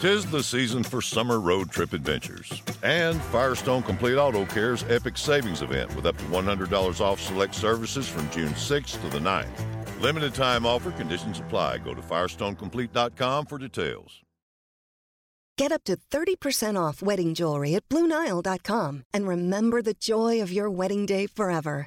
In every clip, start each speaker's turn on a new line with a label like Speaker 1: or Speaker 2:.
Speaker 1: Tis the season for summer road trip adventures. And Firestone Complete Auto Care's epic savings event with up to $100 off select services from June 6th to the 9th. Limited time offer, conditions apply. Go to FirestoneComplete.com for details.
Speaker 2: Get up to 30% off wedding jewelry at BlueNile.com and remember the joy of your wedding day forever.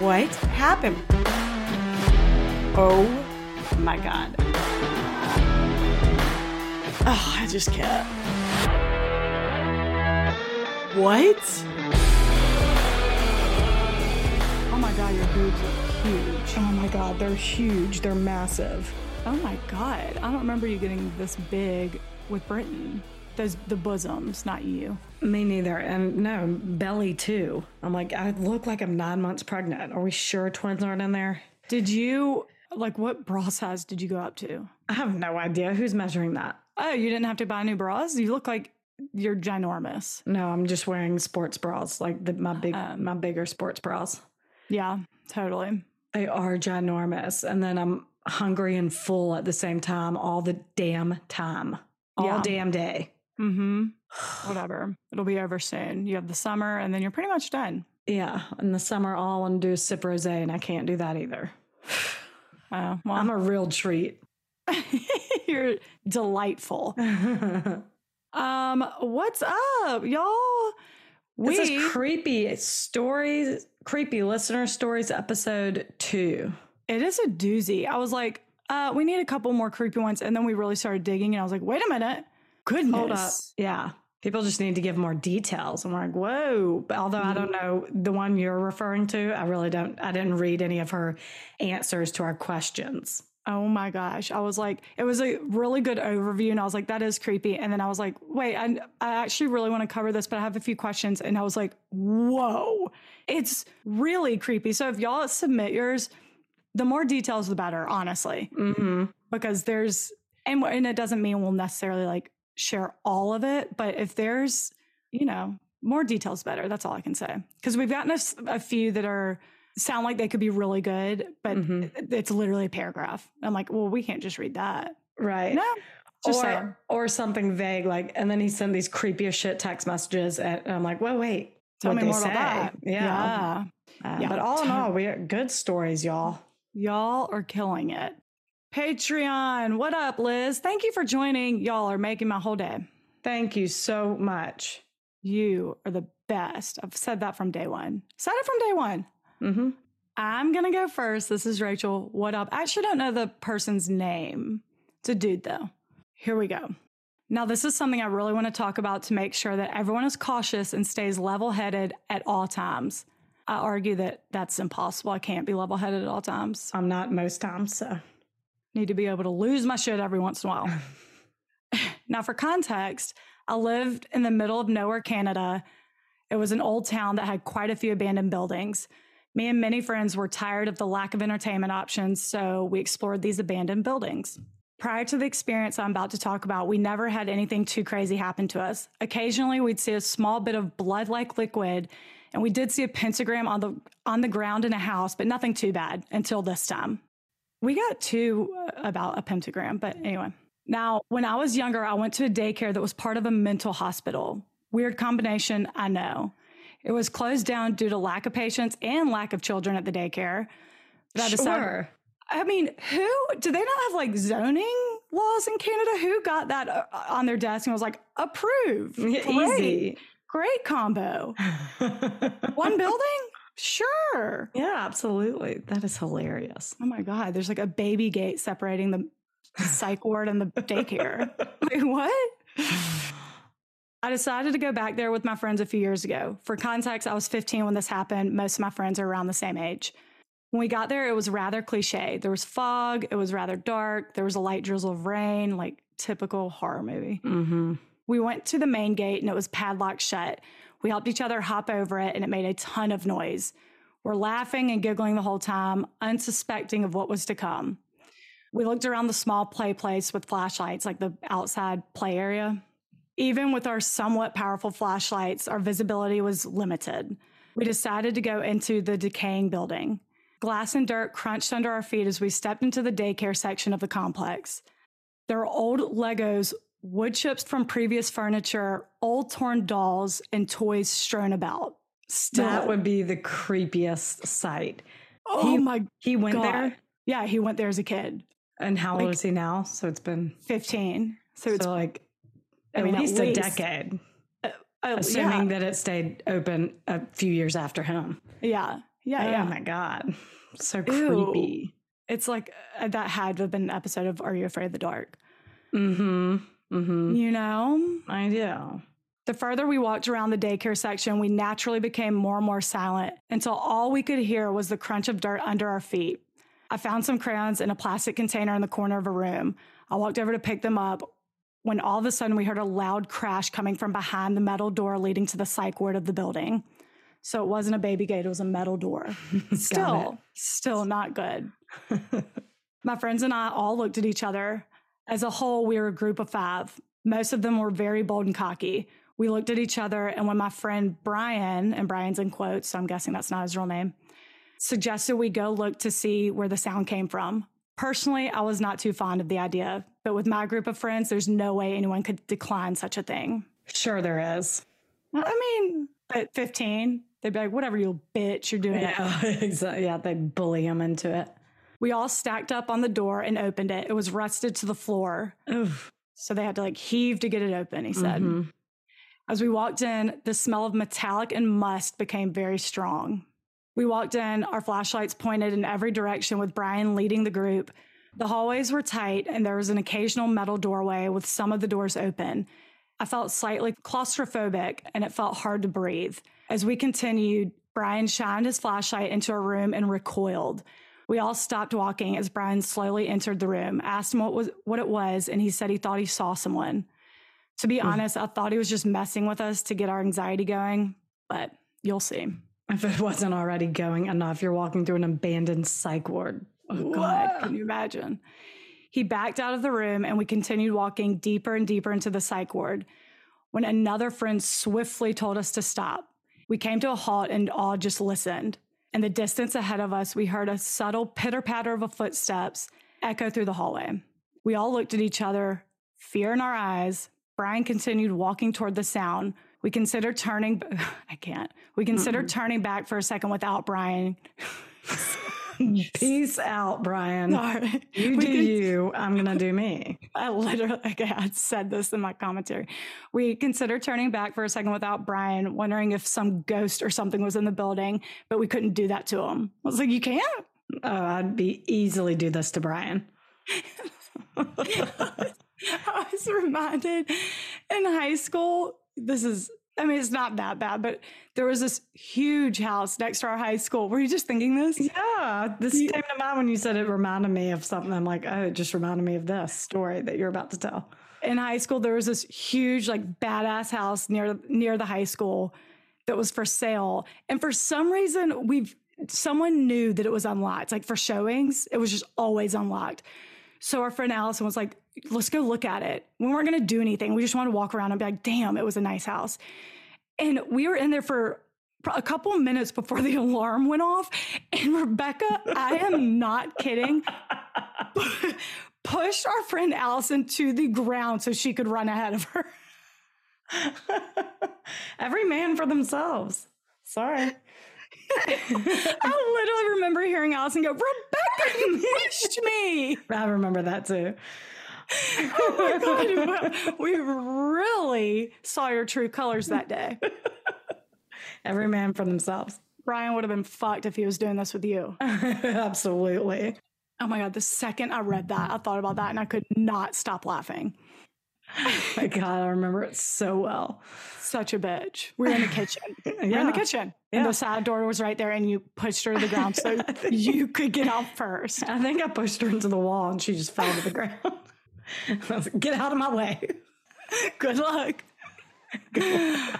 Speaker 3: What happened? Oh my god.
Speaker 4: Oh, I just can't.
Speaker 3: What?
Speaker 4: Oh my god, your boobs are huge. Oh my god, they're huge. They're massive.
Speaker 3: Oh my god. I don't remember you getting this big with Britain. Those the bosoms, not you.
Speaker 4: Me neither. And no, belly too. I'm like, I look like I'm nine months pregnant. Are we sure twins aren't in there?
Speaker 3: Did you like what bra size did you go up to?
Speaker 4: I have no idea. Who's measuring that?
Speaker 3: Oh, you didn't have to buy new bras? You look like you're ginormous.
Speaker 4: No, I'm just wearing sports bras, like the, my big,
Speaker 3: Um,
Speaker 4: my bigger sports bras.
Speaker 3: Yeah, totally.
Speaker 4: They are ginormous. And then I'm hungry and full at the same time all the damn time. All
Speaker 3: Yeah.
Speaker 4: damn day.
Speaker 3: Mm-hmm. Whatever. It'll be over soon. You have the summer and then you're pretty much done.
Speaker 4: Yeah. In the summer, all I want to do is sip rose, and I can't do that either.
Speaker 3: Oh, well,
Speaker 4: I'm a real treat.
Speaker 3: you're delightful. Um, what's up, y'all?
Speaker 4: This
Speaker 3: We
Speaker 4: is creepy stories, creepy listener stories, episode two.
Speaker 3: it is a doozy. I was like, uh, we need a couple more creepy ones, and then we really started digging, and I was like, wait a minute, goodness,
Speaker 4: Hold up. Yeah. People just need to give more details. I'm like, whoa. But although I don't know the one you're referring to, I really don't, I didn't read any of her answers to our questions.
Speaker 3: Oh my gosh. I was like, it was a really good overview. And I was like, that is creepy. And then I was like, wait, I, I actually really want to cover this, but I have a few questions. And I was like, whoa, it's really creepy. So if y'all submit yours, the more details, the better, honestly,
Speaker 4: Mm-hmm.
Speaker 3: because there's, and, and it doesn't mean we'll necessarily like share all of it, but if there's, you know, more details, better. That's all I can say. Because we've gotten a, a few that are, sound like they could be really good, but
Speaker 4: Mhm.
Speaker 3: it's literally a paragraph. I'm like, well, we can't just read that.
Speaker 4: Right.
Speaker 3: No, just
Speaker 4: or,
Speaker 3: saying.
Speaker 4: or something vague like, and then he sent these creepy as shit text messages, and, I'm like, whoa, wait,
Speaker 3: Tell me more about that.
Speaker 4: Yeah. Uh,
Speaker 3: Yeah.
Speaker 4: But all in all, we are good stories, y'all.
Speaker 3: Y'all are killing it. Patreon, what up, Liz? Thank you for joining. Y'all are making my whole day.
Speaker 4: Thank you so much.
Speaker 3: You are the best. I've said that from day one. Said it from day one.
Speaker 4: Mm-hmm.
Speaker 3: I'm going to go first. This is Rachel. What up? I actually don't know the person's name. It's a dude, though. Here we go. Now, this is something I really want to talk about to make sure that everyone is cautious and stays level headed at all times. I argue that that's impossible. I can't be level headed at all times.
Speaker 4: I'm not most times, so.
Speaker 3: Need to be able to lose my shit every once in a while. now, for context, I lived in the middle of nowhere, Canada. It was an old town that had quite a few abandoned buildings. Me and many friends were tired of the lack of entertainment options, so we explored these abandoned buildings. Prior to the experience I'm about to talk about, we never had anything too crazy happen to us. Occasionally, we'd see a small bit of blood-like liquid, and we did see a pentagram on the on the ground in a house, but nothing too bad until this time. We got two uh, about a pentagram, but anyway. Now, when I was younger, I went to a daycare that was part of a mental hospital. Weird combination, I know. It was closed down due to lack of patients and lack of children at the daycare. But I decided,
Speaker 4: Sure.
Speaker 3: I mean, who do they not have like zoning laws in Canada? Who got that uh, on their desk and was like, approved? Great.
Speaker 4: Easy.
Speaker 3: Great combo. One building? Sure.
Speaker 4: Yeah, absolutely. That is hilarious.
Speaker 3: Oh my God, there's like a baby gate separating the psych ward and the daycare. Like, what? I decided to go back there with my friends a few years ago. For context, I was 15 when this happened. Most of my friends are around the same age. When we got there, it was rather cliche. There was fog, it was rather dark, there was a light drizzle of rain, like typical horror movie.
Speaker 4: Mm-hmm.
Speaker 3: We went to the main gate and it was padlocked shut. We helped each other hop over it and it made a ton of noise. We're laughing and giggling the whole time, unsuspecting of what was to come. We looked around the small play place with flashlights, like the outside play area. Even with our somewhat powerful flashlights, our visibility was limited. We decided to go into the decaying building. Glass and dirt crunched under our feet as we stepped into the daycare section of the complex. There were old Legos, wood chips from previous furniture, old torn dolls, and toys strewn about. Still,
Speaker 4: That would be the creepiest sight.
Speaker 3: oh
Speaker 4: he-
Speaker 3: my
Speaker 4: He went
Speaker 3: God.
Speaker 4: there,
Speaker 3: Yeah, he went there as a kid,
Speaker 4: and how old is he now? So it's been
Speaker 3: 15. So
Speaker 4: so,
Speaker 3: it's
Speaker 4: like
Speaker 3: I
Speaker 4: at
Speaker 3: mean, at
Speaker 4: least
Speaker 3: least.
Speaker 4: a decade,
Speaker 3: uh,
Speaker 4: assuming
Speaker 3: yeah,
Speaker 4: that it stayed open a few years after him.
Speaker 3: yeah, yeah,
Speaker 4: oh
Speaker 3: yeah.
Speaker 4: my god, so
Speaker 3: Ew.
Speaker 4: creepy.
Speaker 3: It's like uh, that had to have been an episode of Are You Afraid of the Dark?
Speaker 4: Mm-hmm. Mm-hmm.
Speaker 3: You know?
Speaker 4: I do.
Speaker 3: The further we walked around the daycare section, we naturally became more and more silent until all we could hear was the crunch of dirt under our feet. I found some crayons in a plastic container in the corner of a room. I walked over to pick them up when all of a sudden we heard a loud crash coming from behind the metal door leading to the psych ward of the building. So it wasn't a baby gate, it was a metal door. Still, still not good. My friends and I all looked at each other. As a whole, we were a group of five. Most of them were very bold and cocky. We looked at each other, and when my friend Brian, and Brian's in quotes, so I'm guessing that's not his real name, suggested we go look to see where the sound came from. Personally, I was not too fond of the idea, but with my group of friends, there's no way anyone could decline such a thing.
Speaker 4: Sure, there is.
Speaker 3: I mean, at 15, they'd be like, whatever, you bitch, you're doing it.
Speaker 4: Yeah, exactly. Yeah, they bully him into it.
Speaker 3: We all stacked up on the door and opened it. It was rusted to the floor.
Speaker 4: Oof.
Speaker 3: So they had to like heave to get it open, he said.
Speaker 4: Mhm.
Speaker 3: As we walked in, the smell of metallic and must became very strong. We walked in, our flashlights pointed in every direction with Brian leading the group. The hallways were tight, and there was an occasional metal doorway with some of the doors open. I felt slightly claustrophobic, and it felt hard to breathe. As we continued, Brian shined his flashlight into a room and recoiled. We all stopped walking as Brian slowly entered the room, asked him what was what it was, and he said he thought he saw someone. To be hmm. honest, I thought he was just messing with us to get our anxiety going, but you'll see.
Speaker 4: If it wasn't already going enough, you're walking through an abandoned psych ward.
Speaker 3: Oh God, can you imagine? He backed out of the room and we continued walking deeper and deeper into the psych ward when another friend swiftly told us to stop. We came to a halt and all just listened. In the distance ahead of us, we heard a subtle pitter patter of footsteps echo through the hallway. We all looked at each other, fear in our eyes. Brian continued walking toward the sound. We considered turning, I can't. We considered turning back for a second without Brian.
Speaker 4: Peace out, Brian.
Speaker 3: Sorry.
Speaker 4: You
Speaker 3: We
Speaker 4: do
Speaker 3: con-
Speaker 4: you. I'm gonna do me.
Speaker 3: I literally like I had said this in my commentary. We considered turning back for a second without Brian, wondering if some ghost or something was in the building, but we couldn't do that to him. I was like, you can't.
Speaker 4: Oh, I'd be easily do this to Brian.
Speaker 3: I was reminded in high school, this is I mean, it's not that bad, but there was this huge house next to our high school. Were you just thinking this?
Speaker 4: Yeah, this
Speaker 3: You-
Speaker 4: came to mind when you said it reminded me of something. I'm like, oh, it just reminded me of this story that you're about to tell.
Speaker 3: in high school there was this huge like badass house near near the high school that was for sale and for some reason we've someone knew that it was unlocked like for showings it was just always unlocked so our friend allison was like let's go look at it we weren't going to do anything we just wanted to walk around and be like damn it was a nice house and we were in there for a couple minutes before the alarm went off and rebecca i am not kidding pushed our friend Allison to the ground so she could run ahead of her.
Speaker 4: Every man for themselves. Sorry.
Speaker 3: I literally remember hearing Allison go, Rebecca, you pushed me.
Speaker 4: I remember that too.
Speaker 3: Oh my God. We really saw your true colors that day.
Speaker 4: Every man for themselves.
Speaker 3: Brian would have been fucked if he was doing this with you.
Speaker 4: Absolutely.
Speaker 3: Oh my God. The second I read that, I thought about that and I could not stop laughing.
Speaker 4: my God, I remember it so well.
Speaker 3: Such a bitch. We were in the kitchen. We were in the kitchen. And the side door was right there, and you pushed her to the ground so you could get out first.
Speaker 4: I think I pushed her into the wall and she just fell to the ground. I was like, Get out of my way.
Speaker 3: Good luck.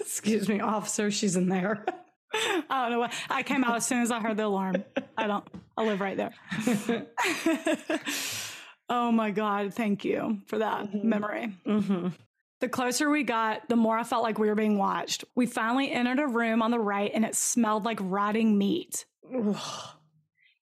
Speaker 4: Excuse me, officer, she's in there.
Speaker 3: I don't know what. I came out as soon as I heard the alarm. I don't. I live right there. oh my god! Thank you for that memory.
Speaker 4: Mm-hmm.
Speaker 3: The closer we got, the more I felt like we were being watched. We finally entered a room on the right, and it smelled like rotting meat.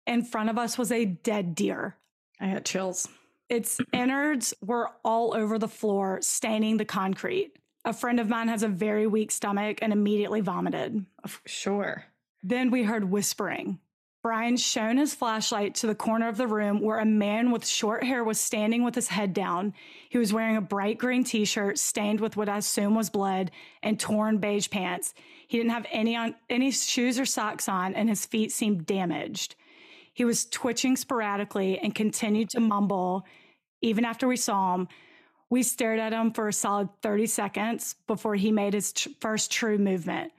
Speaker 3: In front of us was a dead deer.
Speaker 4: I had chills.
Speaker 3: Its innards were all over the floor, staining the concrete. A friend of mine has a very weak stomach and immediately vomited.
Speaker 4: Sure.
Speaker 3: Then we heard whispering. Brian shone his flashlight to the corner of the room where a man with short hair was standing with his head down. He was wearing a bright green t shirt stained with what I assume was blood and torn beige pants. He didn't have any, on, any shoes or socks on, and his feet seemed damaged. He was twitching sporadically and continued to mumble even after we saw him. We stared at him for a solid 30 seconds before he made his tr- first true movement.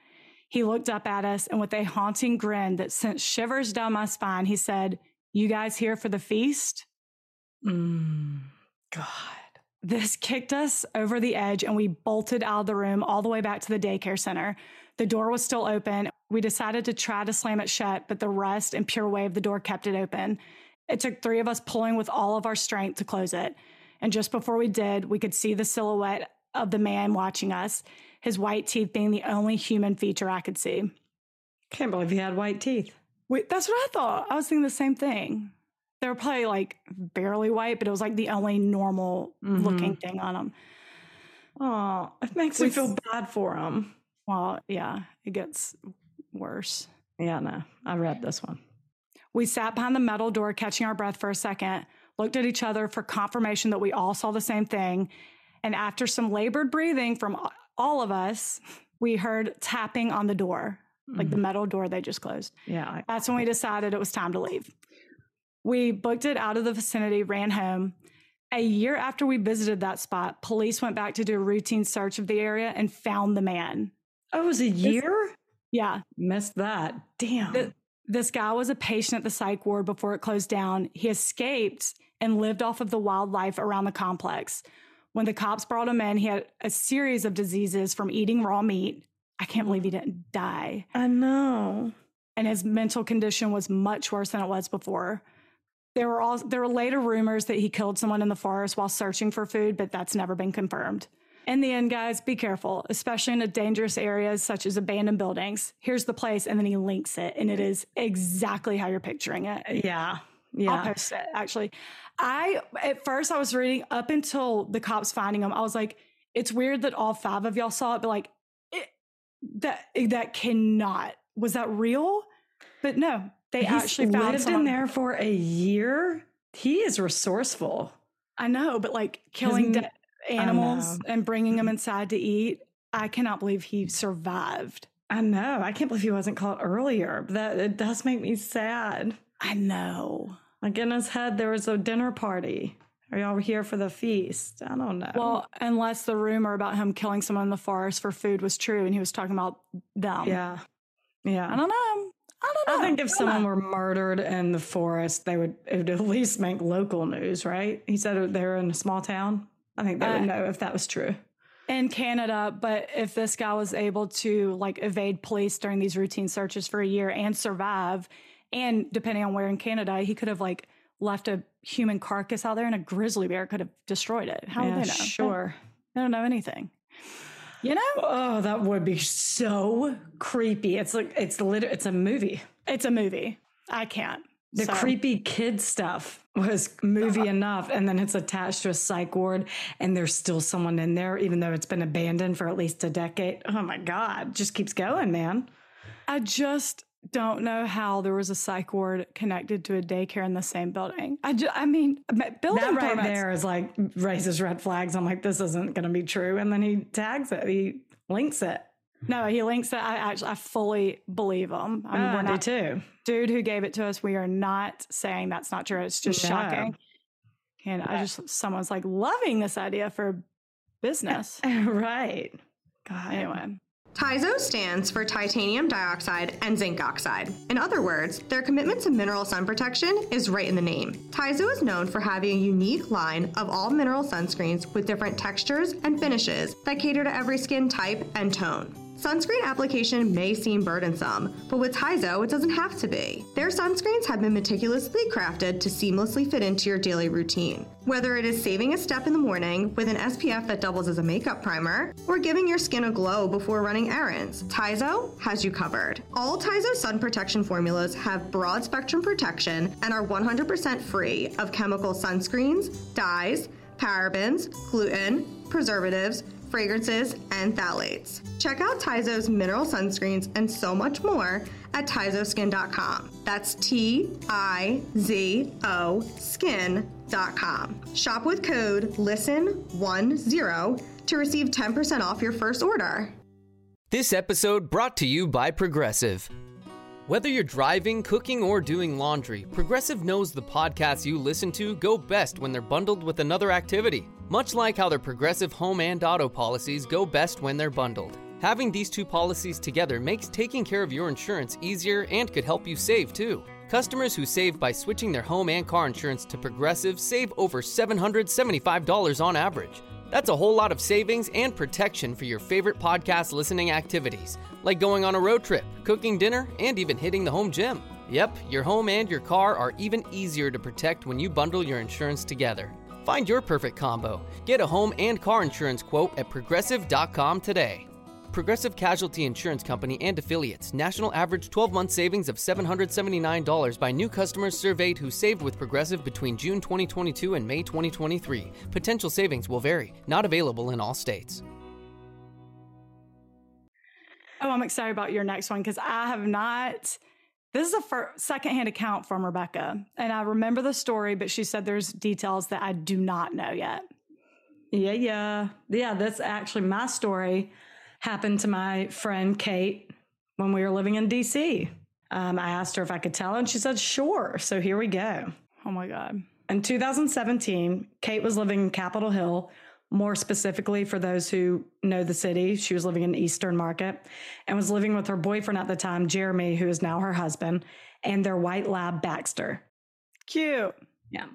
Speaker 3: He looked up at us and with a haunting grin that sent shivers down my spine, he said, You guys here for the feast?
Speaker 4: Mm, God.
Speaker 3: This kicked us over the edge and we bolted out of the room all the way back to the daycare center. The door was still open. We decided to try to slam it shut, but the rust and pure weight of the door kept it open. It took three of us pulling with all of our strength to close it. And just before we did, we could see the silhouette of the man watching us, his white teeth being the only human feature I could see.
Speaker 4: Can't believe he had white teeth.
Speaker 3: Wait, that's what I thought. I was thinking the same thing. They were probably like barely white, but it was like the only normal mm-hmm. looking thing on them.
Speaker 4: Oh, it makes
Speaker 3: We
Speaker 4: me feel bad for him.
Speaker 3: Well, yeah, it gets worse.
Speaker 4: Yeah, no, I read this one.
Speaker 3: We sat behind the metal door, catching our breath for a second, looked at each other for confirmation that we all saw the same thing. And after some labored breathing from all of us, we heard tapping on the door, like the mm-hmm. metal door they just closed.
Speaker 4: Yeah, I-
Speaker 3: That's when we decided it was time to leave. We booked it out of the vicinity, ran home. A year after we visited that spot, police went back to do a routine search of the area and found the man.
Speaker 4: oh, it was a year.
Speaker 3: Yeah,
Speaker 4: Missed that. Damn.
Speaker 3: Th- this guy was a patient at the psych ward before it closed down. He escaped and lived off of the wildlife around the complex. When the cops brought him in, he had a series of diseases from eating raw meat. I can't believe he didn't die.
Speaker 4: I know.
Speaker 3: And his mental condition was much worse than it was before. There were all there were later rumors that he killed someone in the forest while searching for food, but that's never been confirmed. In the end, guys, be careful, especially in a dangerous areas such as abandoned buildings. Here's the place, and then he links it, and it is exactly how you're picturing it.
Speaker 4: Yeah. Yeah.
Speaker 3: I'll post it. Actually, I at first I was reading up until the cops finding him. I was like, it's weird that all five of y'all saw it, but like, it, that that cannot was that real? But no, they
Speaker 4: He's
Speaker 3: actually found
Speaker 4: lived in there for a year. He is resourceful.
Speaker 3: I know, but like killing dead animals and bringing them mm-hmm. inside to eat. I cannot believe he survived.
Speaker 4: I know. I can't believe he wasn't caught earlier. That it does make me sad.
Speaker 3: I know.
Speaker 4: Like in his head, there was a dinner party. Are y'all here for the feast? I don't know.
Speaker 3: Well, unless the rumor about him killing someone in the forest for food was true, and he was talking about them.
Speaker 4: yeah, yeah.
Speaker 3: I don't know. I don't know.
Speaker 4: I think if
Speaker 3: don't
Speaker 4: someone
Speaker 3: know.
Speaker 4: were murdered in the forest, they would it would at least make local news, right? He said they were in a small town. I think they
Speaker 3: Uh,
Speaker 4: would know if that was true.
Speaker 3: in Canada, but if this guy was able to like evade police during these routine searches for a year and survive, and depending on where in Canada, he could have like left a human carcass out there and a grizzly bear could have destroyed it. How
Speaker 4: yeah,
Speaker 3: would they know?
Speaker 4: Sure.
Speaker 3: They don't know anything. You know?
Speaker 4: Oh, that would be so creepy. It's like it's lit. It's a movie.
Speaker 3: It's a movie. I can't.
Speaker 4: The
Speaker 3: So-
Speaker 4: creepy kid stuff was movie uh-huh. enough, and then it's attached to a psych ward, and there's still someone in there, even though it's been abandoned for at least a decade. Oh my god, just keeps going, man.
Speaker 3: I just don't know how there was a psych ward connected to a daycare in the same building. I I mean, building
Speaker 4: That right there is like raises red flags. I'm like, this isn't going to be true, and then he tags it. He links it.
Speaker 3: No, he links that. I actually, I fully believe him. I mean, we're
Speaker 4: ah, do
Speaker 3: not,
Speaker 4: too.
Speaker 3: dude who gave it to us. We are not saying that's not true. It's just
Speaker 4: No.
Speaker 3: shocking. And I just, someone's like loving this idea for eh, business.
Speaker 4: right. God.
Speaker 3: Anyway.
Speaker 5: TIZO stands for titanium dioxide and zinc oxide. In other words, their commitment to mineral sun protection is right in the name. TIZO is known for having a unique line of all mineral sunscreens with different textures and finishes that cater to every skin type and tone. Sunscreen application may seem burdensome, but with TIZO, it doesn't have to be. Their sunscreens have been meticulously crafted to seamlessly fit into your daily routine. Whether it is saving a step in the morning with an SPF that doubles as a makeup primer, or giving your skin a glow before running errands, TIZO has you covered. All TIZO sun protection formulas have broad spectrum protection and are 100% free of chemical sunscreens, dyes, parabens, gluten, preservatives, fragrances, and phthalates. Check out TIZO's mineral sunscreens and so much more at TIZOskin.com. That's T I Z O skin.com. Shop with code LISTEN10 to receive 10% off your first order.
Speaker 6: This episode brought to you by Progressive. Whether you're driving, cooking, or doing laundry, Progressive knows the podcasts you listen to go best when they're bundled with another activity. Much like how their Progressive home and auto policies go best when they're bundled. Having these two policies together makes taking care of your insurance easier and could help you save too. Customers who save by switching their home and car insurance to Progressive save over $775 on average. That's a whole lot of savings and protection for your favorite podcast listening activities, like going on a road trip, cooking dinner, and even hitting the home gym. Yep, your home and your car are even easier to protect when you bundle your insurance together. Find your perfect combo. Get a home and car insurance quote at progressive.com today. Progressive Casualty Insurance Company and affiliates. National average 12 month savings of $779 by new customers surveyed who saved with Progressive between June 2022 and May 2023. Potential savings will vary, not available in all states.
Speaker 3: Oh, I'm excited about your next one because I have not. This is a fir- secondhand account from Rebecca, and I remember the story, but she said there's details that I do not know yet.
Speaker 4: Yeah, yeah. Yeah, that's actually my story. Happened to my friend Kate when we were living in DC. Um, I asked her if I could tell, and she said, sure. So here we go.
Speaker 3: Oh my God.
Speaker 4: In 2017, Kate was living in Capitol Hill. More specifically, for those who know the city, she was living in Eastern Market and was living with her boyfriend at the time, Jeremy, who is now her husband, and their white lab, Baxter.
Speaker 3: Cute.
Speaker 4: Yeah.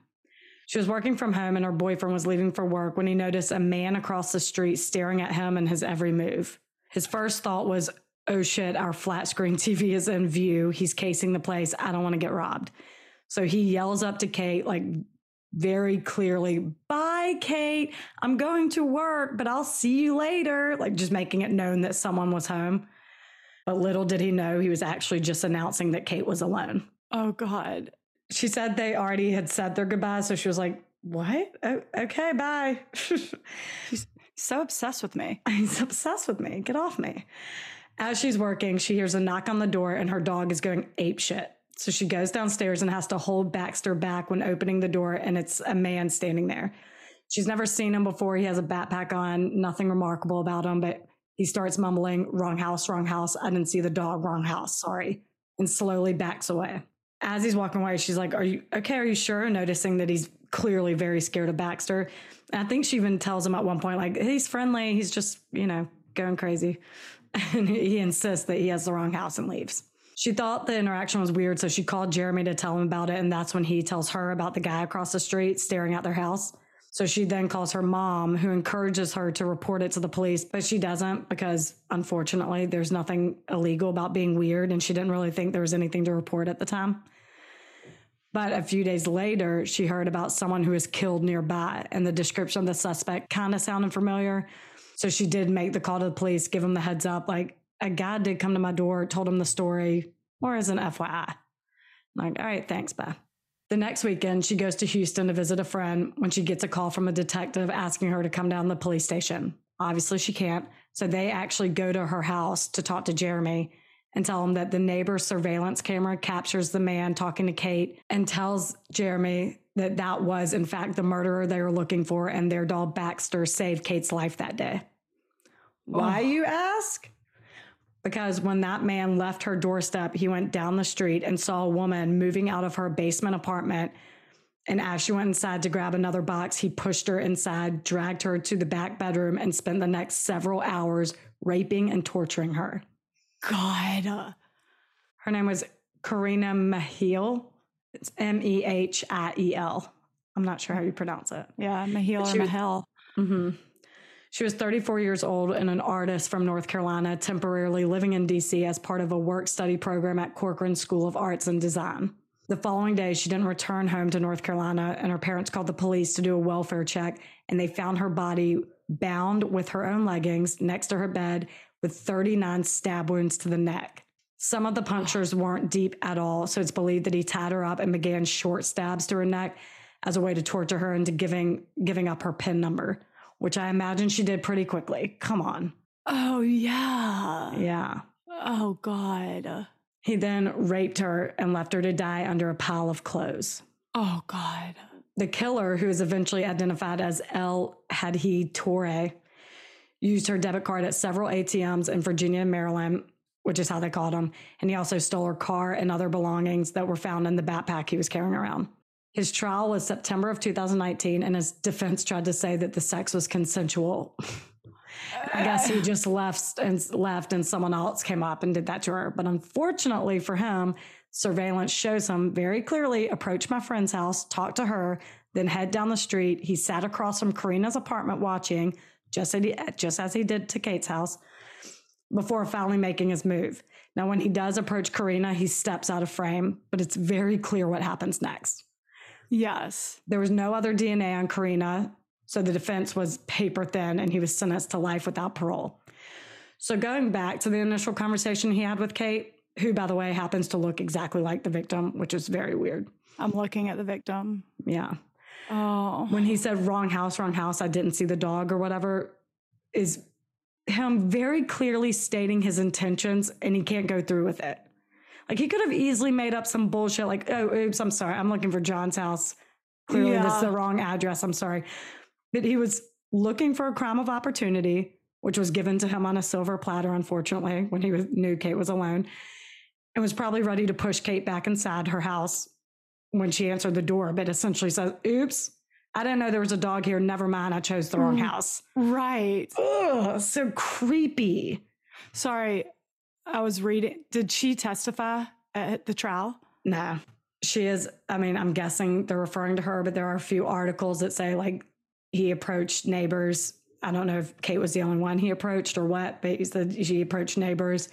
Speaker 4: She was working from home and her boyfriend was leaving for work when he noticed a man across the street staring at him and his every move. His first thought was, oh shit, our flat screen TV is in view. He's casing the place. I don't want to get robbed. So he yells up to Kate, like very clearly, bye, Kate. I'm going to work, but I'll see you later. Like just making it known that someone was home. But little did he know he was actually just announcing that Kate was alone.
Speaker 3: Oh God.
Speaker 4: She said they already had said their goodbyes. So she was like, what? Oh, okay, bye.
Speaker 3: He's so obsessed with me.
Speaker 4: He's obsessed with me. Get off me. As she's working, she hears a knock on the door and her dog is going ape shit. So she goes downstairs and has to hold Baxter back when opening the door, and it's a man standing there. She's never seen him before. He has a backpack on, nothing remarkable about him, but he starts mumbling, wrong house, wrong house. I didn't see the dog, wrong house, sorry, and slowly backs away. As he's walking away, she's like, Are you okay? Are you sure? Noticing that he's clearly very scared of Baxter. And I think she even tells him at one point, like, he's friendly. He's just, you know, going crazy. And he insists that he has the wrong house and leaves. She thought the interaction was weird, so she called Jeremy to tell him about it. And that's when he tells her about the guy across the street staring at their house. So she then calls her mom, who encourages her to report it to the police, but she doesn't because unfortunately there's nothing illegal about being weird. And she didn't really think there was anything to report at the time. But a few days later, she heard about someone who was killed nearby, and the description of the suspect kind of sounded familiar. So she did make the call to the police, give them the heads up, like, a guy did come to my door, told him the story, or as an FYI. I'm like, all right, thanks, Beth. The next weekend, she goes to Houston to visit a friend when she gets a call from a detective asking her to come down to the police station. Obviously, she can't. So they actually go to her house to talk to Jeremy and tell him that the neighbor's surveillance camera captures the man talking to Kate and tells Jeremy that that was, in fact, the murderer they were looking for, and their dog Baxter saved Kate's life that day. Why,
Speaker 3: Oh.
Speaker 4: you ask? Because when that man left her doorstep, he went down the street and saw a woman moving out of her basement apartment And as she went inside to grab another box, he pushed her inside, dragged her to the back bedroom, and spent the next several hours raping and torturing her.
Speaker 3: God.
Speaker 4: Her name was Karina Mehiel. It's M E H I E L. I'm not sure how you pronounce it.
Speaker 3: Yeah, Mahil or Mahel.
Speaker 4: hmm She was 34 years old and an artist from North Carolina, temporarily living in DC as part of a work study program at Corcoran School of Arts and Design. The following day, she didn't return home to North Carolina, and her parents called the police to do a welfare check, and they found her body bound with her own leggings next to her bed with 39 stab wounds to the neck. Some of the punctures weren't deep at all, so it's believed that he tied her up and began short stabs to her neck as a way to torture her into giving giving up her pin number, which I imagine she did pretty quickly. Come on.
Speaker 3: Oh, yeah.
Speaker 4: Yeah.
Speaker 3: Oh, God.
Speaker 4: He then raped her and left her to die under a pile of clothes.
Speaker 3: Oh, God.
Speaker 4: The killer, who is eventually identified as El Hadji Toure, used her debit card at several ATMs in Virginia and Maryland, which is how they called him. And he also stole her car and other belongings that were found in the backpack he was carrying around. His trial was September of 2019, and his defense tried to say that the sex was consensual. I guess he just left and left, and someone else came up and did that to her. But unfortunately for him, surveillance shows him very clearly approach my friend's house, talk to her, then head down the street. He sat across from Karina's apartment watching, just as he, just as he did to Kate's house, before finally making his move. Now, when he does approach Karina, he steps out of frame, but it's very clear what happens next.
Speaker 3: Yes.
Speaker 4: There was no other DNA on Karina, so the defense was paper thin and he was sentenced to life without parole. So, going back to the initial conversation he had with Kate, who, by the way, happens to look exactly like the victim, which is very weird.
Speaker 3: I'm looking at the victim.
Speaker 4: Yeah.
Speaker 3: Oh.
Speaker 4: When he said wrong house, wrong house, I didn't see the dog or whatever, is him very clearly stating his intentions and he can't go through with it. Like he could have easily made up some bullshit like, oh, oops, I'm sorry. I'm looking for John's house. Clearly, this is the wrong address. I'm sorry. But he was looking for a crime of opportunity, which was given to him on a silver platter, unfortunately, when he was, knew Kate was alone, and was probably ready to push Kate back inside her house when she answered the door, but essentially says, oops, I didn't know there was a dog here. Never mind. I chose the wrong
Speaker 3: Mm.
Speaker 4: house.
Speaker 3: Right.
Speaker 4: Ugh, so creepy.
Speaker 3: Sorry. I was reading. Did she testify at the trial?
Speaker 4: No, she is. I mean, I'm guessing they're referring to her, but there are a few articles that say like he approached neighbors. I don't know if Kate was the only one he approached or what, but he said she approached neighbors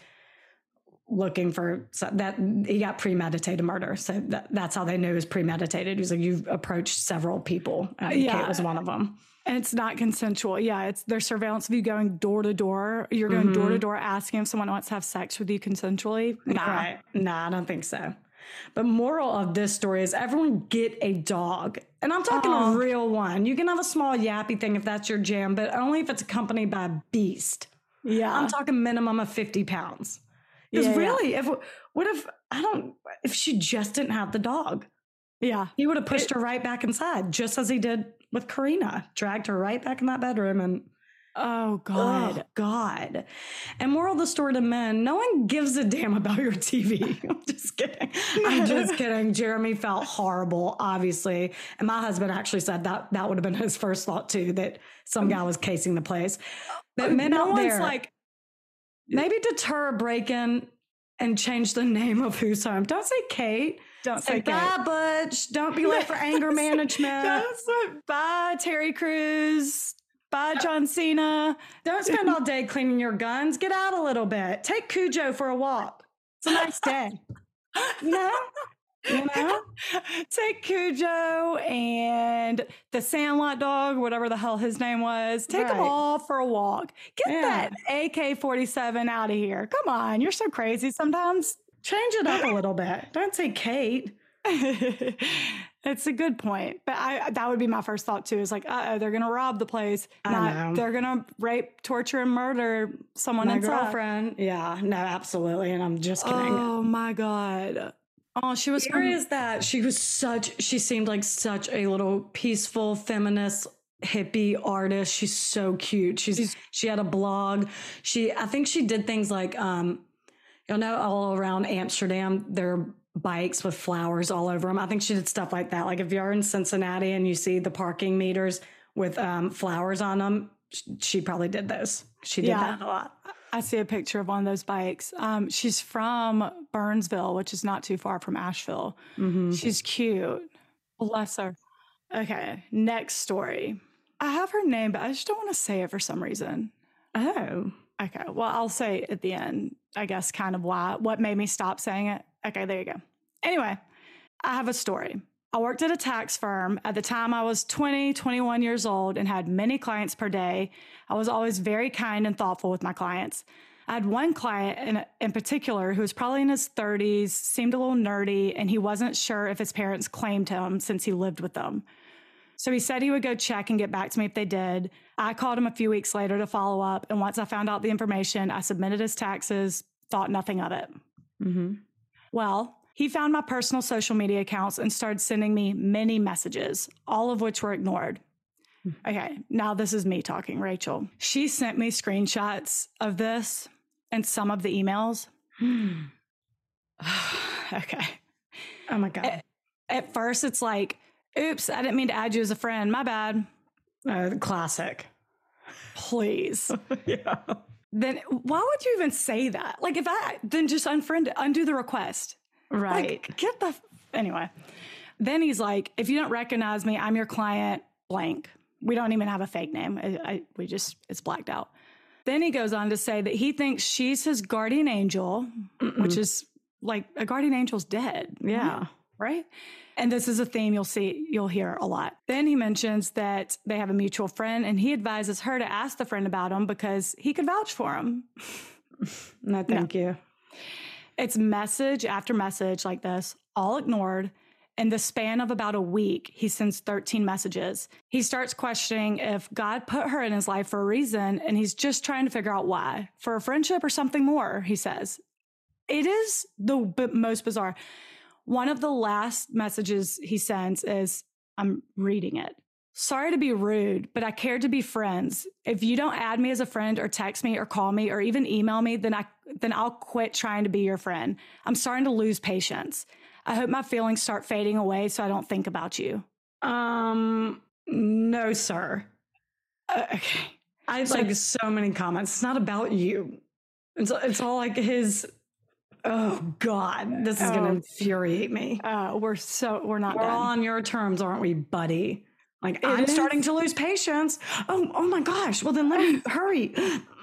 Speaker 4: looking for so that he got premeditated murder. So that, that's how they knew it was premeditated. He was like, you've approached several people. Uh, and
Speaker 3: Yeah.
Speaker 4: Kate was one of them.
Speaker 3: And it's not consensual. Yeah, it's their surveillance of you going door to door. You're going door to mm-hmm. door asking if someone wants to have sex with you consensually. Nah.
Speaker 4: Right. Nah, I don't think so. But moral of this story is everyone get a dog. And I'm talking
Speaker 3: Aw.
Speaker 4: a uh-huh. real one. You can have a small yappy thing if that's your jam, but only if it's accompanied by a beast.
Speaker 3: Yeah.
Speaker 4: I'm talking minimum of 50 pounds. Because
Speaker 3: Yeah, yeah.
Speaker 4: really, if what if I don't if she just didn't have the dog?
Speaker 3: yeah.
Speaker 4: He would have pushed her right back inside, just as he did with Karina, dragged her right back in that bedroom and
Speaker 3: Oh God.
Speaker 4: God, God. And moral of the story to men, no one gives a damn about your TV. I'm just kidding. I'm just kidding. Jeremy felt horrible, obviously. And my husband actually said that that would have been his first thought too, that some guy was casing the place. But uh, men
Speaker 3: no
Speaker 4: out
Speaker 3: one's
Speaker 4: there,
Speaker 3: like,
Speaker 4: maybe deter a break-in and change the name of who's home. Don't say Kate.
Speaker 3: Don't
Speaker 4: Say bye, Butch. Don't be late for anger management.
Speaker 3: Bye, Terry Crews. Bye, uh, John Cena.
Speaker 4: Don't spend all day cleaning your guns. Get out a little bit. Take Cujo for a walk. It's a nice day. You know? You know?
Speaker 3: Take Cujo and the Sandlot dog, whatever the hell his name was. Take them all for a walk. Get
Speaker 4: Yeah.
Speaker 3: that AK 47 out of here. Come on. You're so crazy sometimes.
Speaker 4: Change it up a little bit. Don't say Kate.
Speaker 3: it's a good point. But I that would be my first thought too. Is like, uh oh, they're gonna rob the place. Not-. They're gonna rape, torture, and murder someone
Speaker 4: My
Speaker 3: inside.
Speaker 4: girlfriend. Yeah, no, absolutely. And I'm just kidding.
Speaker 3: Oh my god. Oh, she was
Speaker 4: Scary
Speaker 3: from
Speaker 4: that she was such, she seemed like such a little peaceful feminist hippie artist. She's so cute. She's, she had a blog. She, I think she did things like, um, you'll know all around Amsterdam, there are bikes with flowers all over them. I think she did stuff like that. Like if you're in Cincinnati and you see the parking meters with um, flowers on them, she probably did those. She did yeah. that a lot.
Speaker 3: I see a picture of one of those bikes. Um, she's from Burnsville, which is not too far from Asheville. Mm-hmm. She's cute. Bless her. Okay, next story. I have her name, but I just don't want to say it for some reason.
Speaker 4: Oh.
Speaker 3: Okay. Well, I'll say at the end, I guess, kind of why, what made me stop saying it. Okay, there you go. Anyway, I have a story. I worked at a tax firm. At the time, I was 20, 21 years old and had many clients per day. I was always very kind and thoughtful with my clients. I had one client in, in particular who was probably in his 30s, seemed a little nerdy, and he wasn't sure if his parents claimed him since he lived with them. So he said he would go check and get back to me if they did. I called him a few weeks later to follow up. And once I found out the information, I submitted his taxes, thought nothing of it. Mm-hmm. Well, he found my personal social media accounts and started sending me many messages, all of which were ignored. Okay, now this is me talking, Rachel. She sent me screenshots of this and some of the emails. okay.
Speaker 4: Oh my God.
Speaker 3: At, at, first, it's like, oops, I didn't mean to add you as a friend. My bad.
Speaker 4: Uh, classic.
Speaker 3: Please.
Speaker 4: yeah.
Speaker 3: Then why would you even say that? Like, if I then just unfriend, undo the request.
Speaker 4: Right.
Speaker 3: Like, get the. Anyway. Then he's like, if you don't recognize me, I'm your client, blank. We don't even have a fake name. I, I, we just, it's blacked out. Then he goes on to say that he thinks she's his guardian angel, Mm-mm. which is like a guardian angel's dead.
Speaker 4: Yeah.
Speaker 3: Right. And this is a theme you'll see, you'll hear a lot. Then he mentions that they have a mutual friend and he advises her to ask the friend about him because he could vouch for him.
Speaker 4: no, thank no. you.
Speaker 3: It's message after message like this, all ignored. In the span of about a week, he sends 13 messages. He starts questioning if God put her in his life for a reason and he's just trying to figure out why. For a friendship or something more, he says. It is the b- most bizarre. One of the last messages he sends is I'm reading it. Sorry to be rude, but I care to be friends. If you don't add me as a friend or text me or call me or even email me, then I then I'll quit trying to be your friend. I'm starting to lose patience. I hope my feelings start fading away so I don't think about you.
Speaker 4: Um no, sir.
Speaker 3: Uh, okay.
Speaker 4: I have so, like so many comments. It's not about you. It's it's all like his Oh God, this is oh, going to infuriate me.
Speaker 3: Uh, we're so we're not.
Speaker 4: We're
Speaker 3: done.
Speaker 4: all on your terms, aren't we, buddy? Like it I'm is? starting to lose patience. Oh, oh my gosh. Well, then let me hurry.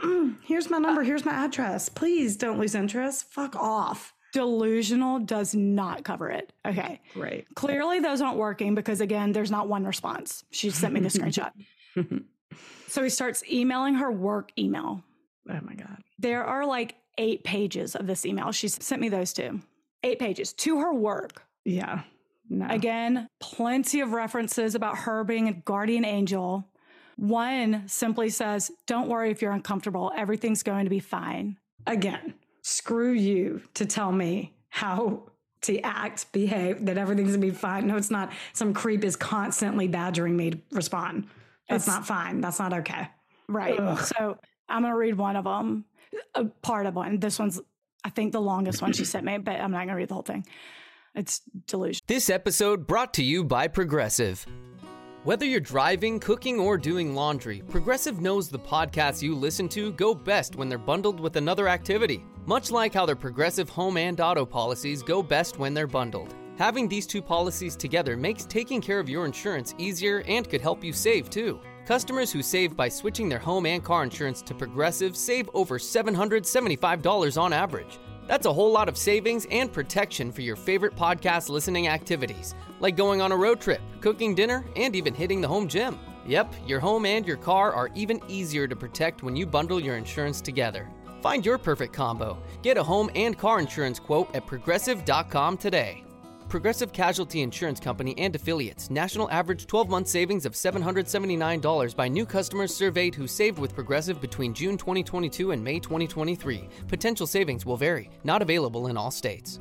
Speaker 4: Mm, here's my number. Here's my address. Please don't lose interest. Fuck off.
Speaker 3: Delusional does not cover it. Okay.
Speaker 4: Great.
Speaker 3: Clearly, those aren't working because, again, there's not one response. She sent me the screenshot. so he starts emailing her work email.
Speaker 4: Oh my God.
Speaker 3: There are like eight pages of this email. She sent me those two. Eight pages to her work.
Speaker 4: Yeah.
Speaker 3: No. Again, plenty of references about her being a guardian angel. One simply says, Don't worry if you're uncomfortable, everything's going to be fine.
Speaker 4: Again, screw you to tell me how to act, behave, that everything's gonna be fine. No, it's not. Some creep is constantly badgering me to respond. That's it's, not fine. That's not okay.
Speaker 3: Right. Ugh. So I'm gonna read one of them, a part of one. This one's, I think, the longest one she sent me, but I'm not gonna read the whole thing. It's delusional.
Speaker 6: This episode brought to you by Progressive. Whether you're driving, cooking, or doing laundry, Progressive knows the podcasts you listen to go best when they're bundled with another activity. Much like how their Progressive home and auto policies go best when they're bundled. Having these two policies together makes taking care of your insurance easier and could help you save too. Customers who save by switching their home and car insurance to Progressive save over $775 on average. That's a whole lot of savings and protection for your favorite podcast listening activities, like going on a road trip, cooking dinner, and even hitting the home gym. Yep, your home and your car are even easier to protect when you bundle your insurance together. Find your perfect combo. Get a home and car insurance quote at progressive.com today. Progressive Casualty Insurance Company and affiliates. National average 12 month savings of $779 by new customers surveyed who saved with Progressive between June 2022 and May 2023. Potential savings will vary, not available in all states.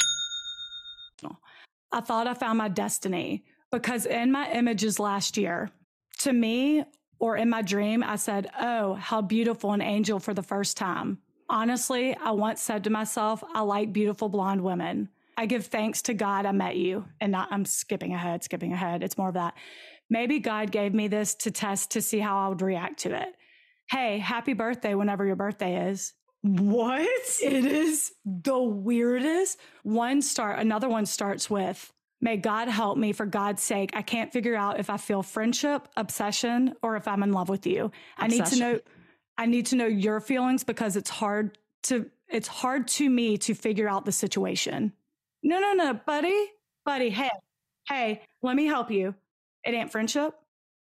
Speaker 3: I thought I found my destiny because in my images last year, to me or in my dream, I said, Oh, how beautiful an angel for the first time. Honestly, I once said to myself, I like beautiful blonde women. I give thanks to God I met you. And not, I'm skipping ahead, skipping ahead. It's more of that. Maybe God gave me this to test to see how I would react to it. Hey, happy birthday whenever your birthday is.
Speaker 4: What?
Speaker 3: It is the weirdest. One start, another one starts with, May God help me for God's sake. I can't figure out if I feel friendship, obsession, or if I'm in love with you. I need to know I need to know your feelings because it's hard to it's hard to me to figure out the situation. No, no, no, buddy. Buddy, hey, hey, let me help you. It ain't friendship.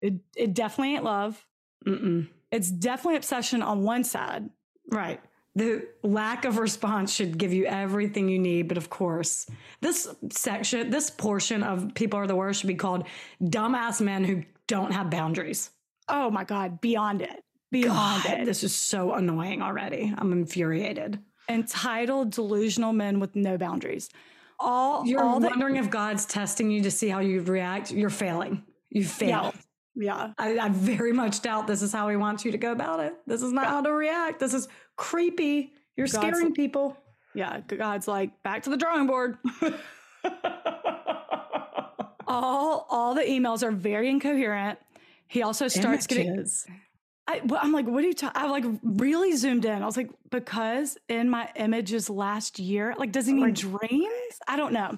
Speaker 3: It it definitely ain't love.
Speaker 4: Mm-mm.
Speaker 3: It's definitely obsession on one side.
Speaker 4: Right. The lack of response should give you everything you need. But of course, this section, this portion of People Are the Worst should be called Dumbass Men Who Don't Have Boundaries.
Speaker 3: Oh my God, beyond it. Beyond
Speaker 4: God,
Speaker 3: it.
Speaker 4: This is so annoying already. I'm infuriated.
Speaker 3: Entitled delusional men with no boundaries. All
Speaker 4: You're
Speaker 3: all
Speaker 4: wondering if God's testing you to see how you react. You're failing. You failed.
Speaker 3: yeah.
Speaker 4: I, I very much doubt this is how he wants you to go about it. This is not how to react. This is creepy. You're
Speaker 3: God's-
Speaker 4: scaring people.
Speaker 3: Yeah. God's like, back to the drawing board. all all the emails are very incoherent. He also starts getting
Speaker 4: Images.
Speaker 3: I, well, I'm like, what are you talking? I like really zoomed in. I was like, because in my images last year, like, does he oh mean dreams? I don't know.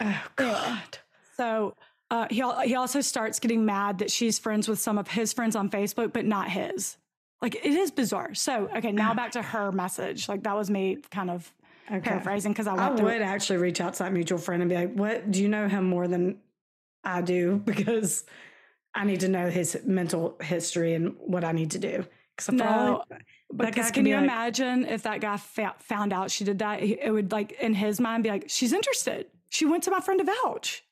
Speaker 4: Oh God.
Speaker 3: So uh, he he also starts getting mad that she's friends with some of his friends on Facebook, but not his. Like it is bizarre. So okay, now back to her message. Like that was me kind of
Speaker 4: Okay.
Speaker 3: paraphrasing because I
Speaker 4: I
Speaker 3: through.
Speaker 4: would actually reach out to that mutual friend and be like, "What do you know him more than I do?" Because I need to know his mental history and what I need to do. Because
Speaker 3: No, Because can
Speaker 4: be
Speaker 3: you
Speaker 4: like-
Speaker 3: imagine if that guy found out she did that? It would like in his mind be like, she's interested. She went to my friend to vouch.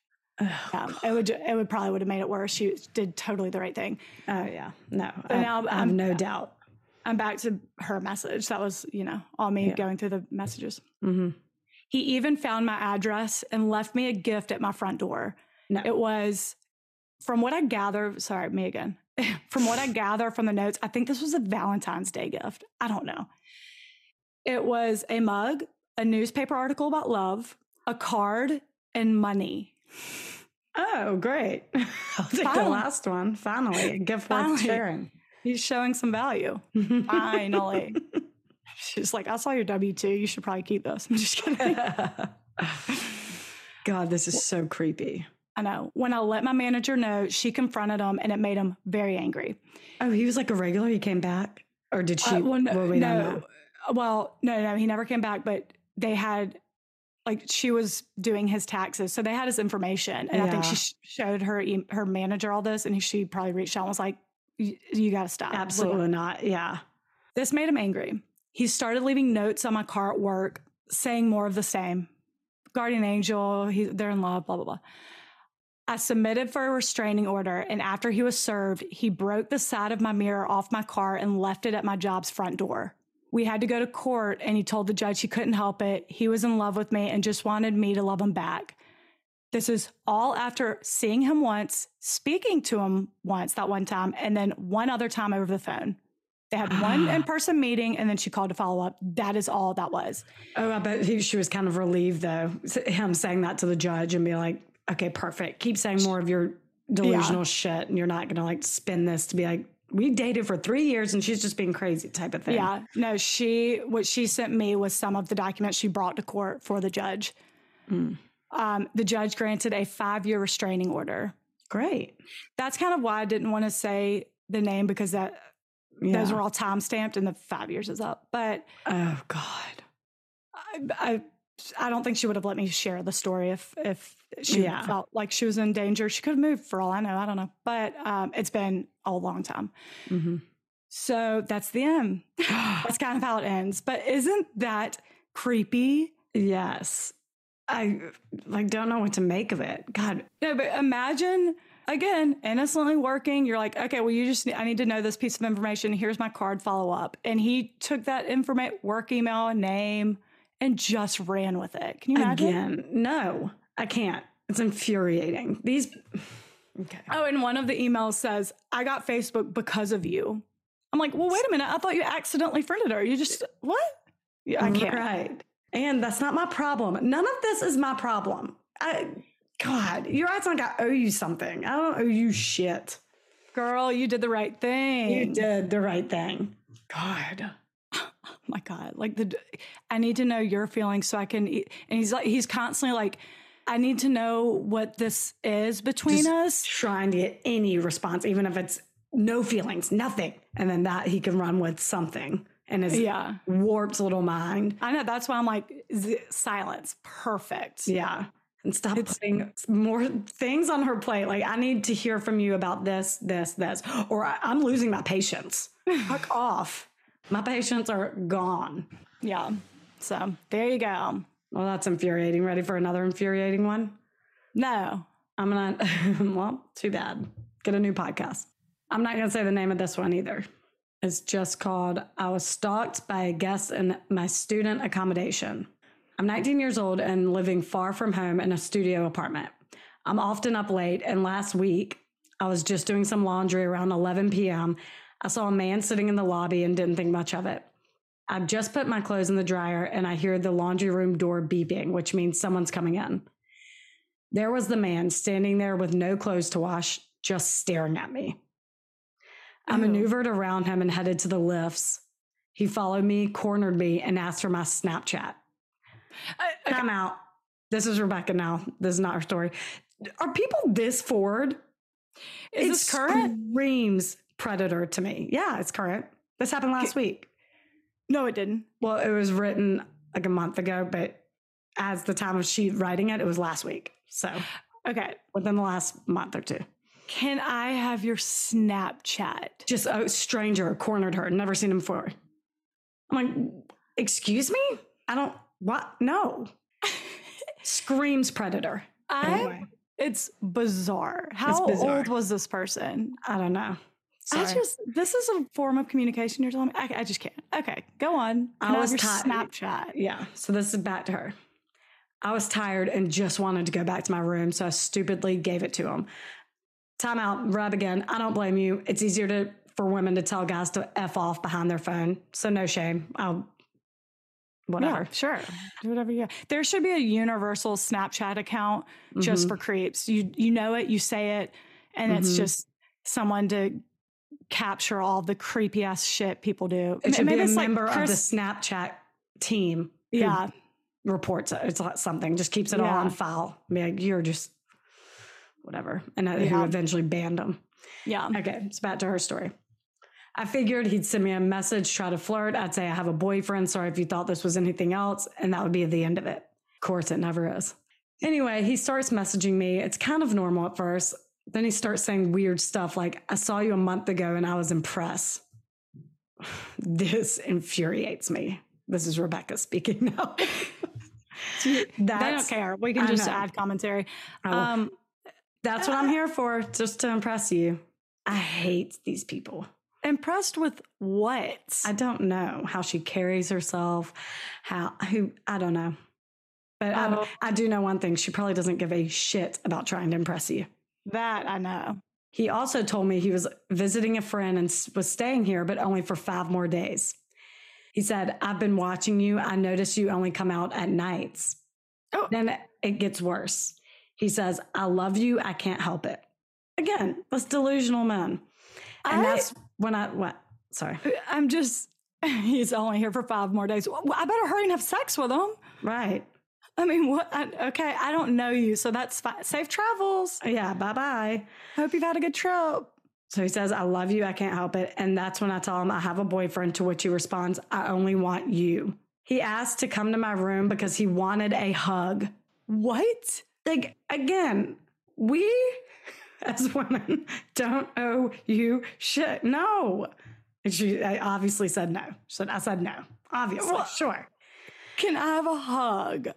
Speaker 3: Um, it would it would probably would have made it worse. She did totally the right thing.
Speaker 4: oh yeah, no,
Speaker 3: But
Speaker 4: I,
Speaker 3: now
Speaker 4: I have no doubt.
Speaker 3: I'm back to her message. That was you know all me
Speaker 4: Yeah.
Speaker 3: going through the messages.
Speaker 4: hmm
Speaker 3: He even found my address and left me a gift at my front door.
Speaker 4: No,
Speaker 3: It was, from what I gather, sorry, me again. from what I gather from the notes, I think this was a Valentine's Day gift. I don't know. It was a mug, a newspaper article about love, a card, and money.
Speaker 4: Oh, great. I'll take the last one. Finally, gift worth
Speaker 3: Finally.
Speaker 4: sharing.
Speaker 3: He's showing some value. Finally. She's like, I saw your W 2. You should probably keep this. I'm just kidding.
Speaker 4: God, this is so creepy.
Speaker 3: I know. When I let my manager know, she confronted him and it made him very angry.
Speaker 4: Oh, he was like a regular. He came back, or did she?
Speaker 3: Uh, well, no,
Speaker 4: well, we
Speaker 3: no. Well, no, no, he never came back, but they had like she was doing his taxes, so they had his information, and I think she sh- showed her e- her manager all this, and she probably reached out and was like, "You, got to stop."
Speaker 4: Absolutely
Speaker 3: done."
Speaker 4: not. Yeah.
Speaker 3: This made him angry. He started leaving notes on my car at work, saying more of the same. Guardian angel, he, they're in love, blah blah blah. I submitted for a restraining order, and after he was served, he broke the side of my mirror off my car and left it at my job's front door. We had to go to court, and he told the judge he couldn't help it. He was in love with me and just wanted me to love him back. This is all after seeing him once, speaking to him once that one time, and then one other time over the phone. They had one ah. in person meeting and then she called to follow up. That is all that was.
Speaker 4: Oh, I bet he, she was kind of relieved though, him saying that to the judge and be like, okay, perfect. Keep saying more of your delusional yeah. shit and you're not going to like spin this to be like, we dated for three years and she's just being crazy type of thing.
Speaker 3: Yeah. No, she, what she sent me was some of the documents she brought to court for the judge. Mm. Um, the judge granted a five year restraining order.
Speaker 4: Great.
Speaker 3: That's kind of why I didn't want to say the name because that yeah. those were all time stamped and the five years is up. But
Speaker 4: oh god,
Speaker 3: I, I I don't think she would have let me share the story if if she yeah. felt like she was in danger. She could have moved for all I know. I don't know, but um, it's been a long time. Mm-hmm. So that's the end. that's kind of how it ends. But isn't that creepy?
Speaker 4: Yes. I like don't know what to make of it. God.
Speaker 3: No, but imagine again, innocently working. You're like, okay, well, you just, I need to know this piece of information. Here's my card, follow up. And he took that information, work email, name, and just ran with it. Can you imagine?
Speaker 4: Again, no, I can't. It's infuriating. These,
Speaker 3: okay. Oh, and one of the emails says, I got Facebook because of you. I'm like, well, wait a minute. I thought you accidentally friended her. You just, what?
Speaker 4: Yeah, I can't. Right. And that's not my problem. None of this is my problem. I, God, you're like I owe you something. I don't owe you shit.
Speaker 3: Girl, you did the right thing.
Speaker 4: You did the right thing. God.
Speaker 3: Oh my God. Like the I need to know your feelings so I can and he's like he's constantly like, I need to know what this is between Just us.
Speaker 4: Trying to get any response, even if it's no feelings, nothing. And then that he can run with something and his yeah. warped little mind.
Speaker 3: I know. That's why I'm like, silence. Perfect.
Speaker 4: Yeah and stop it's, putting more things on her plate. Like, I need to hear from you about this, this, this, or I, am losing my patience. Fuck off. My patients are gone.
Speaker 3: Yeah. So there you go.
Speaker 4: Well, that's infuriating. Ready for another infuriating one?
Speaker 3: No.
Speaker 4: I'm to, well, too bad. Get a new podcast. I'm not going to say the name of this one either. It's just called I Was Stalked by a Guest in My Student Accommodation. I'm 19 years old and living far from home in a studio apartment. I'm often up late, and last week I was just doing some laundry around 11 p.m. I saw a man sitting in the lobby and didn't think much of it. I've just put my clothes in the dryer and I hear the laundry room door beeping, which means someone's coming in. There was the man standing there with no clothes to wash, just staring at me. I maneuvered around him and headed to the lifts. He followed me, cornered me, and asked for my Snapchat. I, okay. out. This is Rebecca now. This is not her story. Are people this forward? Is it this current? Screams predator to me. Yeah, it's current. This happened last week.
Speaker 3: No, it didn't.
Speaker 4: Well, it was written like a month ago, but as the time of she writing it, it was last week. So,
Speaker 3: okay,
Speaker 4: within the last month or two.
Speaker 3: Can I have your Snapchat?
Speaker 4: Just a stranger cornered her. Never seen him before. I'm like, excuse me? I don't. What? No. Screams predator.
Speaker 3: I. Anyway. It's bizarre. How it's bizarre. old was this person?
Speaker 4: I don't know.
Speaker 3: Sorry. I just this is a form of communication you're telling me. I, I just can't. Okay, go on.
Speaker 4: Can I was
Speaker 3: tired. Snapchat.
Speaker 4: Yeah. So this is back to her. I was tired and just wanted to go back to my room, so I stupidly gave it to him. Time out, rub again. I don't blame you. It's easier to for women to tell guys to f off behind their phone, so no shame. I'll whatever. Yeah,
Speaker 3: sure. Do whatever you. There should be a universal Snapchat account just mm-hmm. for creeps. You you know it, you say it, and mm-hmm. it's just someone to capture all the creepy ass shit people do.
Speaker 4: It should Maybe be a member like Chris, of the Snapchat team.
Speaker 3: Yeah.
Speaker 4: Reports it. It's something. Just keeps it yeah. all on file. I mean, like, you're just whatever. And uh, yeah. who eventually banned them.
Speaker 3: Yeah.
Speaker 4: Okay. It's back to her story. I figured he'd send me a message, try to flirt. I'd say, I have a boyfriend. Sorry if you thought this was anything else. And that would be the end of it. Of course, it never is. Anyway, he starts messaging me. It's kind of normal at first. Then he starts saying weird stuff like, I saw you a month ago and I was impressed. This infuriates me. This is Rebecca speaking now.
Speaker 3: they don't care. We can just add commentary. Um,
Speaker 4: that's what I'm here for, just to impress you. I hate these people.
Speaker 3: Impressed with what?
Speaker 4: I don't know how she carries herself. How who I don't know, but oh. I, I do know one thing: she probably doesn't give a shit about trying to impress you.
Speaker 3: That I know.
Speaker 4: He also told me he was visiting a friend and was staying here, but only for five more days. He said, I've been watching you. I notice you only come out at nights.
Speaker 3: Oh.
Speaker 4: Then it gets worse. He says, I love you. I can't help it. Again, that's delusional man. And
Speaker 3: I-
Speaker 4: that's when I, what? Sorry.
Speaker 3: Uh, I'm just, he's only here for five more days. Well, I better hurry and have sex with him.
Speaker 4: Right.
Speaker 3: I mean, what? I, okay, I don't know you, so that's fine. Safe travels.
Speaker 4: Yeah. Bye bye.
Speaker 3: Hope you've had a good trip.
Speaker 4: So he says, I love you. I can't help it. And that's when I tell him I have a boyfriend, to which he responds, I only want you. He asked to come to my room because he wanted a hug.
Speaker 3: What?
Speaker 4: Like, again, we as women don't owe you shit. No. And she I obviously said no. She said, I said no. Obviously.
Speaker 3: Well,
Speaker 4: sure.
Speaker 3: Can I have a hug?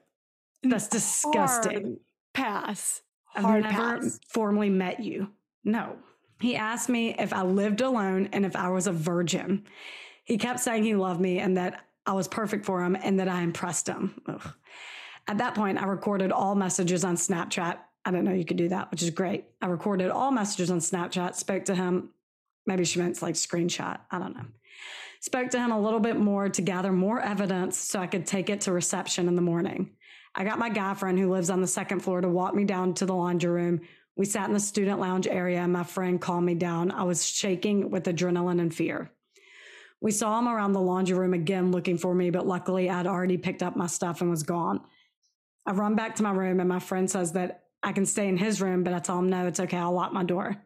Speaker 4: That's disgusting.
Speaker 3: Hard pass.
Speaker 4: I've never
Speaker 3: pass.
Speaker 4: formally met you. No. He asked me if I lived alone and if I was a virgin. He kept saying he loved me and that I was perfect for him and that I impressed him. Ugh. At that point, I recorded all messages on Snapchat. I didn't know you could do that, which is great. I recorded all messages on Snapchat, spoke to him. Maybe she meant like screenshot. I don't know. Spoke to him a little bit more to gather more evidence so I could take it to reception in the morning. I got my guy friend who lives on the second floor to walk me down to the laundry room. We sat in the student lounge area and my friend calmed me down. I was shaking with adrenaline and fear. We saw him around the laundry room again looking for me, but luckily I'd already picked up my stuff and was gone. I run back to my room and my friend says that I can stay in his room, but I tell him no, it's okay. I'll lock my door.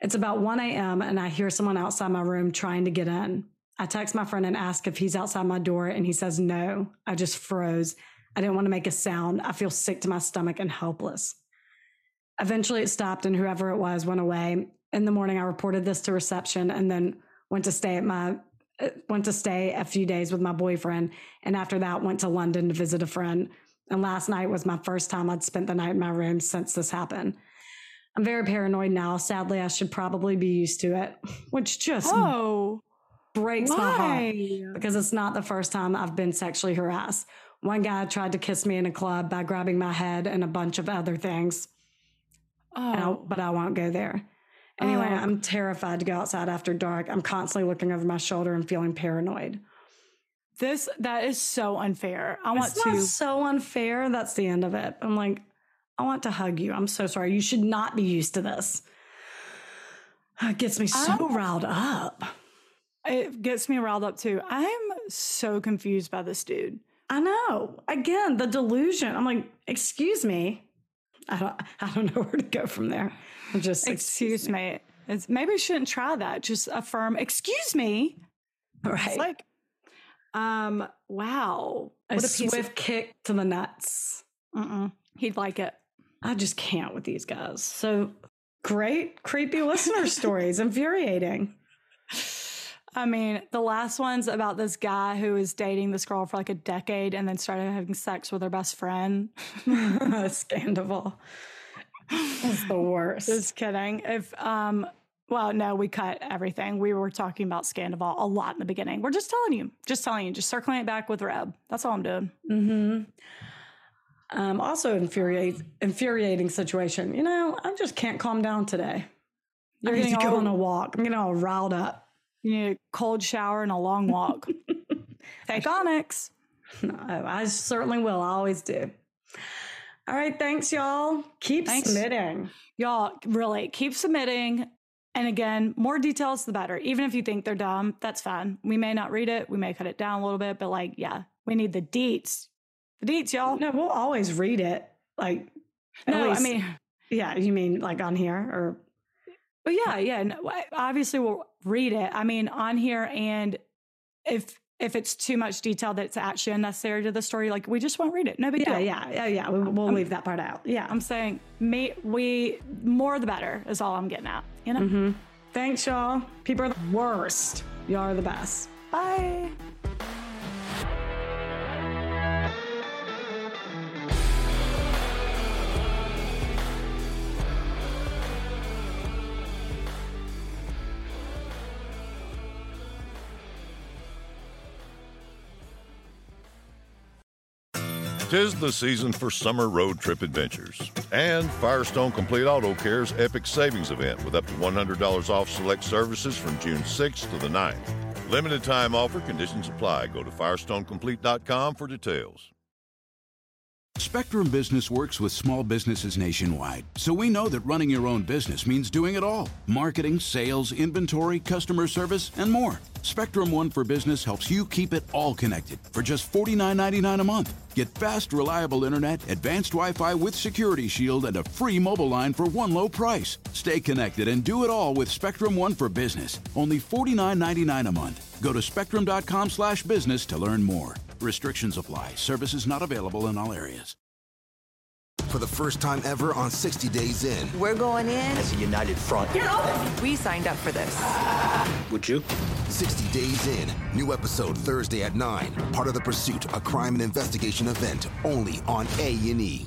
Speaker 4: It's about 1 a.m. and I hear someone outside my room trying to get in. I text my friend and ask if he's outside my door and he says no. I just froze. I didn't want to make a sound. I feel sick to my stomach and helpless. Eventually it stopped and whoever it was went away. In the morning I reported this to reception and then went to stay at my uh, went to stay a few days with my boyfriend and after that went to London to visit a friend. And last night was my first time I'd spent the night in my room since this happened. I'm very paranoid now. Sadly, I should probably be used to it, which just
Speaker 3: Oh,
Speaker 4: breaks my heart because it's not the first time I've been sexually harassed. One guy tried to kiss me in a club by grabbing my head and a bunch of other things, and I-
Speaker 3: Oh,
Speaker 4: but I won't go there. Anyway,
Speaker 3: Oh.
Speaker 4: I'm terrified to go outside after dark. I'm constantly looking over my shoulder and feeling paranoid.
Speaker 3: this that is so unfair. I want
Speaker 4: it's
Speaker 3: to.
Speaker 4: not so unfair. That's the end of it. I'm like, I want to hug you. I'm so sorry. You should not be used to this. It gets me so
Speaker 3: I-
Speaker 4: riled up.
Speaker 3: It gets me riled up too. I'm so confused by this dude.
Speaker 4: I know. Again, the delusion. I'm like, excuse me. I don't. I don't know where to go from there. I'm just
Speaker 3: Excuse me. It's, maybe we shouldn't try that. Just affirm. Excuse me.
Speaker 4: Right.
Speaker 3: It's like, um, wow.
Speaker 4: a
Speaker 3: What a
Speaker 4: swift
Speaker 3: of.
Speaker 4: kick to the nuts.
Speaker 3: Mm-mm. He'd like it.
Speaker 4: I just can't with these guys. So great, creepy listener stories. Infuriating.
Speaker 3: I mean, the last one's about this guy who was dating this girl for like a decade and then started having sex with her best friend.
Speaker 4: Scandal. That's the worst.
Speaker 3: Just kidding. If um well, no, we cut everything. We were talking about Scandoval a lot in the beginning. We're just telling you, just telling you, just circling it back with Reb. That's all I'm doing.
Speaker 4: Mm-hmm. Um, also infuriate, infuriating situation. You know, I just can't calm down today.
Speaker 3: You're
Speaker 4: I need
Speaker 3: getting
Speaker 4: to go on a walk. I'm getting all riled up.
Speaker 3: You need a cold shower and a long walk. Fake Onyx.
Speaker 4: No, I certainly will. I always do. All right, thanks, y'all. Keep
Speaker 3: Thanks.
Speaker 4: submitting.
Speaker 3: Y'all, really, keep submitting. And again, more details, the better. Even if you think they're dumb, that's fine. We may not read it. We may cut it down a little bit, but like, yeah, we need the deets. The deets, y'all.
Speaker 4: No, we'll always read it. Like,
Speaker 3: No, I mean,
Speaker 4: yeah, you mean like on here or
Speaker 3: But yeah, yeah. No, obviously, we'll read it. I mean, on here, and if if it's too much detail that's actually unnecessary to the story, like we just won't read it. No big
Speaker 4: yeah,
Speaker 3: deal.
Speaker 4: yeah, yeah, yeah. We, we'll leave that part out. Yeah.
Speaker 3: I'm saying, me, we more the better is all I'm getting at. You know.
Speaker 4: Mm-hmm. Thanks, y'all. People are the worst. Y'all are the best.
Speaker 3: Bye.
Speaker 1: Tis the season for summer road trip adventures. And Firestone Complete Auto Care's Epic Savings Event with up to $100 off select services from June 6th to the 9th. Limited time offer, conditions apply. Go to FirestoneComplete.com for details.
Speaker 7: Spectrum Business works with small businesses nationwide, so we know that running your own business means doing it all marketing, sales, inventory, customer service, and more. Spectrum One for Business helps you keep it all connected for just $49.99 a month. Get fast, reliable internet, advanced Wi Fi with Security Shield, and a free mobile line for one low price. Stay connected and do it all with Spectrum One for Business. Only $49.99 a month. Go to spectrum.com slash business to learn more. Restrictions apply. Services not available in all areas.
Speaker 8: For the first time ever on 60 Days In.
Speaker 9: We're going in
Speaker 10: as a united front.
Speaker 9: Get open. We signed up for this.
Speaker 10: Would you?
Speaker 8: 60 Days In. New episode Thursday at 9. Part of The Pursuit, a crime and investigation event only on A&E.